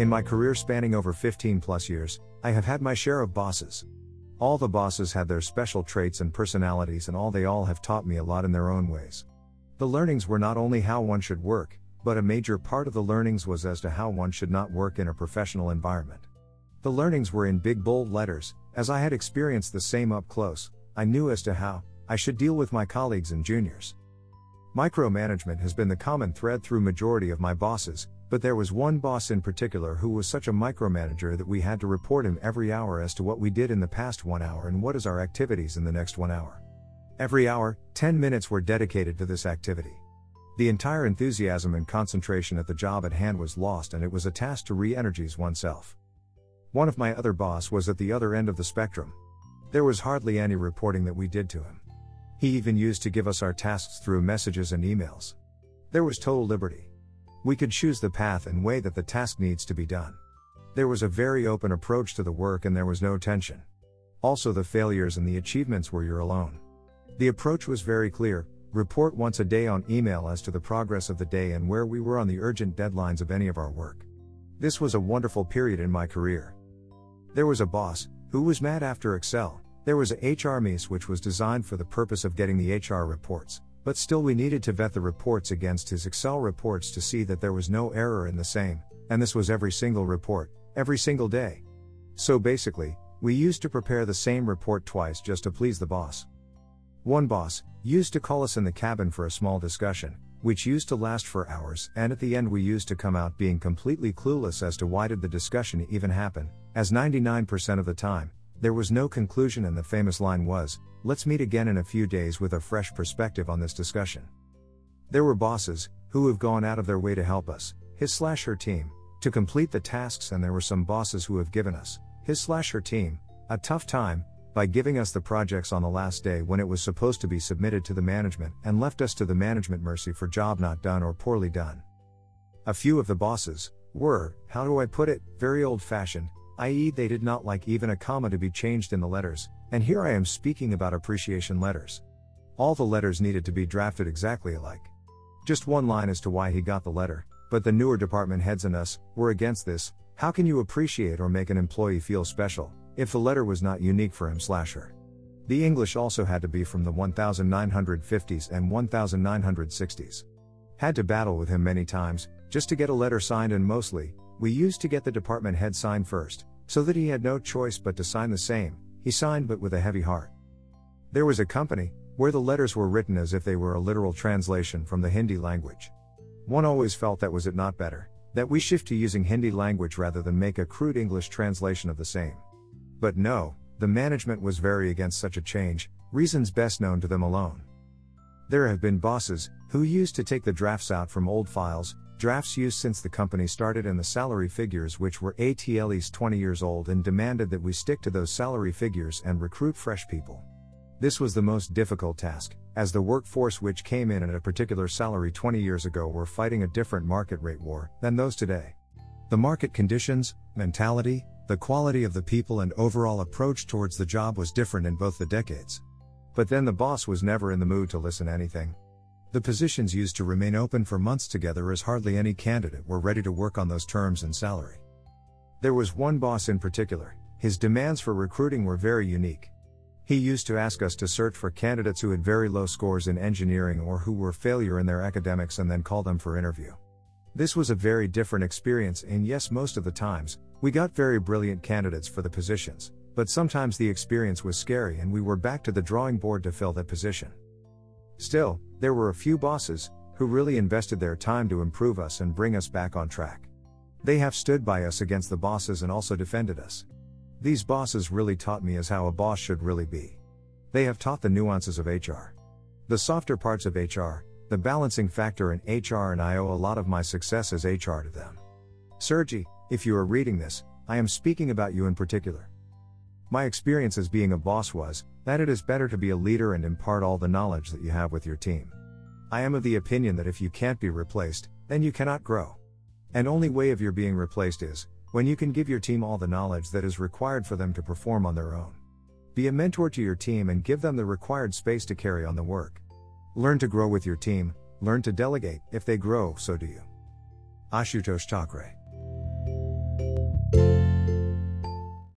In my career spanning over 15 plus years, I have had my share of bosses. All the bosses had their special traits and personalities, and all they all have taught me a lot in their own ways. The learnings were not only how one should work, but a major part of the learnings was as to how one should not work in a professional environment. The learnings were in big bold letters, as I had experienced the same up close, I knew as to how I should deal with my colleagues and juniors. Micromanagement has been the common thread through majority of my bosses, but there was one boss in particular who was such a micromanager that we had to report him every hour as to what we did in the past one hour and what is our activities in the next one hour. Every hour, 10 minutes were dedicated to this activity. The entire enthusiasm and concentration at the job at hand was lost, and it was a task to re energize oneself. One of my other boss was at the other end of the spectrum. There was hardly any reporting that we did to him. He even used to give us our tasks through messages and emails. There was total liberty. We could choose the path and way that the task needs to be done. There was a very open approach to the work and there was no tension. Also, the failures and the achievements were your alone. The approach was very clear report once a day on email as to the progress of the day and where we were on the urgent deadlines of any of our work. This was a wonderful period in my career. There was a boss, who was mad after Excel. There was a HRMS which was designed for the purpose of getting the HR reports, but still, we needed to vet the reports against his Excel reports to see that there was no error in the same, and this was every single report, every single day. So basically, we used to prepare the same report twice just to please the boss. One boss used to call us in the cabin for a small discussion, which used to last for hours, and at the end we used to come out being completely clueless as to why did the discussion even happen, as 99% of the time, there was no conclusion and the famous line was, let's meet again in a few days with a fresh perspective on this discussion. There were bosses, who have gone out of their way to help us, his slash her team, to complete the tasks and there were some bosses who have given us, his slash her team, a tough time, by giving us the projects on the last day when it was supposed to be submitted to the management and left us to the management mercy for job not done or poorly done. A few of the bosses were, how do I put it, very old fashioned, i.e., they did not like even a comma to be changed in the letters, and here I am speaking about appreciation letters. All the letters needed to be drafted exactly alike. Just one line as to why he got the letter, but the newer department heads and us were against this. How can you appreciate or make an employee feel special if the letter was not unique for him slash her? The English also had to be from the 1950s and 1960s. Had to battle with him many times, just to get a letter signed, and mostly, we used to get the department head signed first, so that he had no choice but to sign the same, he signed but with a heavy heart. There was a company, where the letters were written as if they were a literal translation from the Hindi language. One always felt that was it not better, that we shift to using Hindi language rather than make a crude English translation of the same. But no, the management was very against such a change, reasons best known to them alone. There have been bosses, who used to take the drafts out from old files, drafts used since the company started and the salary figures which were at least 20 years old and demanded that we stick to those salary figures and recruit fresh people. This was the most difficult task, as the workforce which came in at a particular salary 20 years ago were fighting a different market rate war than those today. The market conditions, mentality, the quality of the people and overall approach towards the job was different in both the decades. But then the boss was never in the mood to listen anything. The positions used to remain open for months together as hardly any candidate were ready to work on those terms and salary. There was one boss in particular, his demands for recruiting were very unique. He used to ask us to search for candidates who had very low scores in engineering or who were failure in their academics and then call them for interview. This was a very different experience and yes most of the times, we got very brilliant candidates for the positions, but sometimes the experience was scary and we were back to the drawing board to fill that position. Still, there were a few bosses who really invested their time to improve us and bring us back on track. They have stood by us against the bosses and also defended us. These bosses really taught me as how a boss should really be. They have taught the nuances of HR. The softer parts of HR, the balancing factor in HR, and I owe a lot of my success as HR to them. Sergi, if you are reading this, I am speaking about you in particular. My experience as being a boss was that it is better to be a leader and impart all the knowledge that you have with your team. I am of the opinion that if you can't be replaced, then you cannot grow. And only way of your being replaced is when you can give your team all the knowledge that is required for them to perform on their own. Be a mentor to your team and give them the required space to carry on the work. Learn to grow with your team, learn to delegate, if they grow, so do you. Ashutosh day.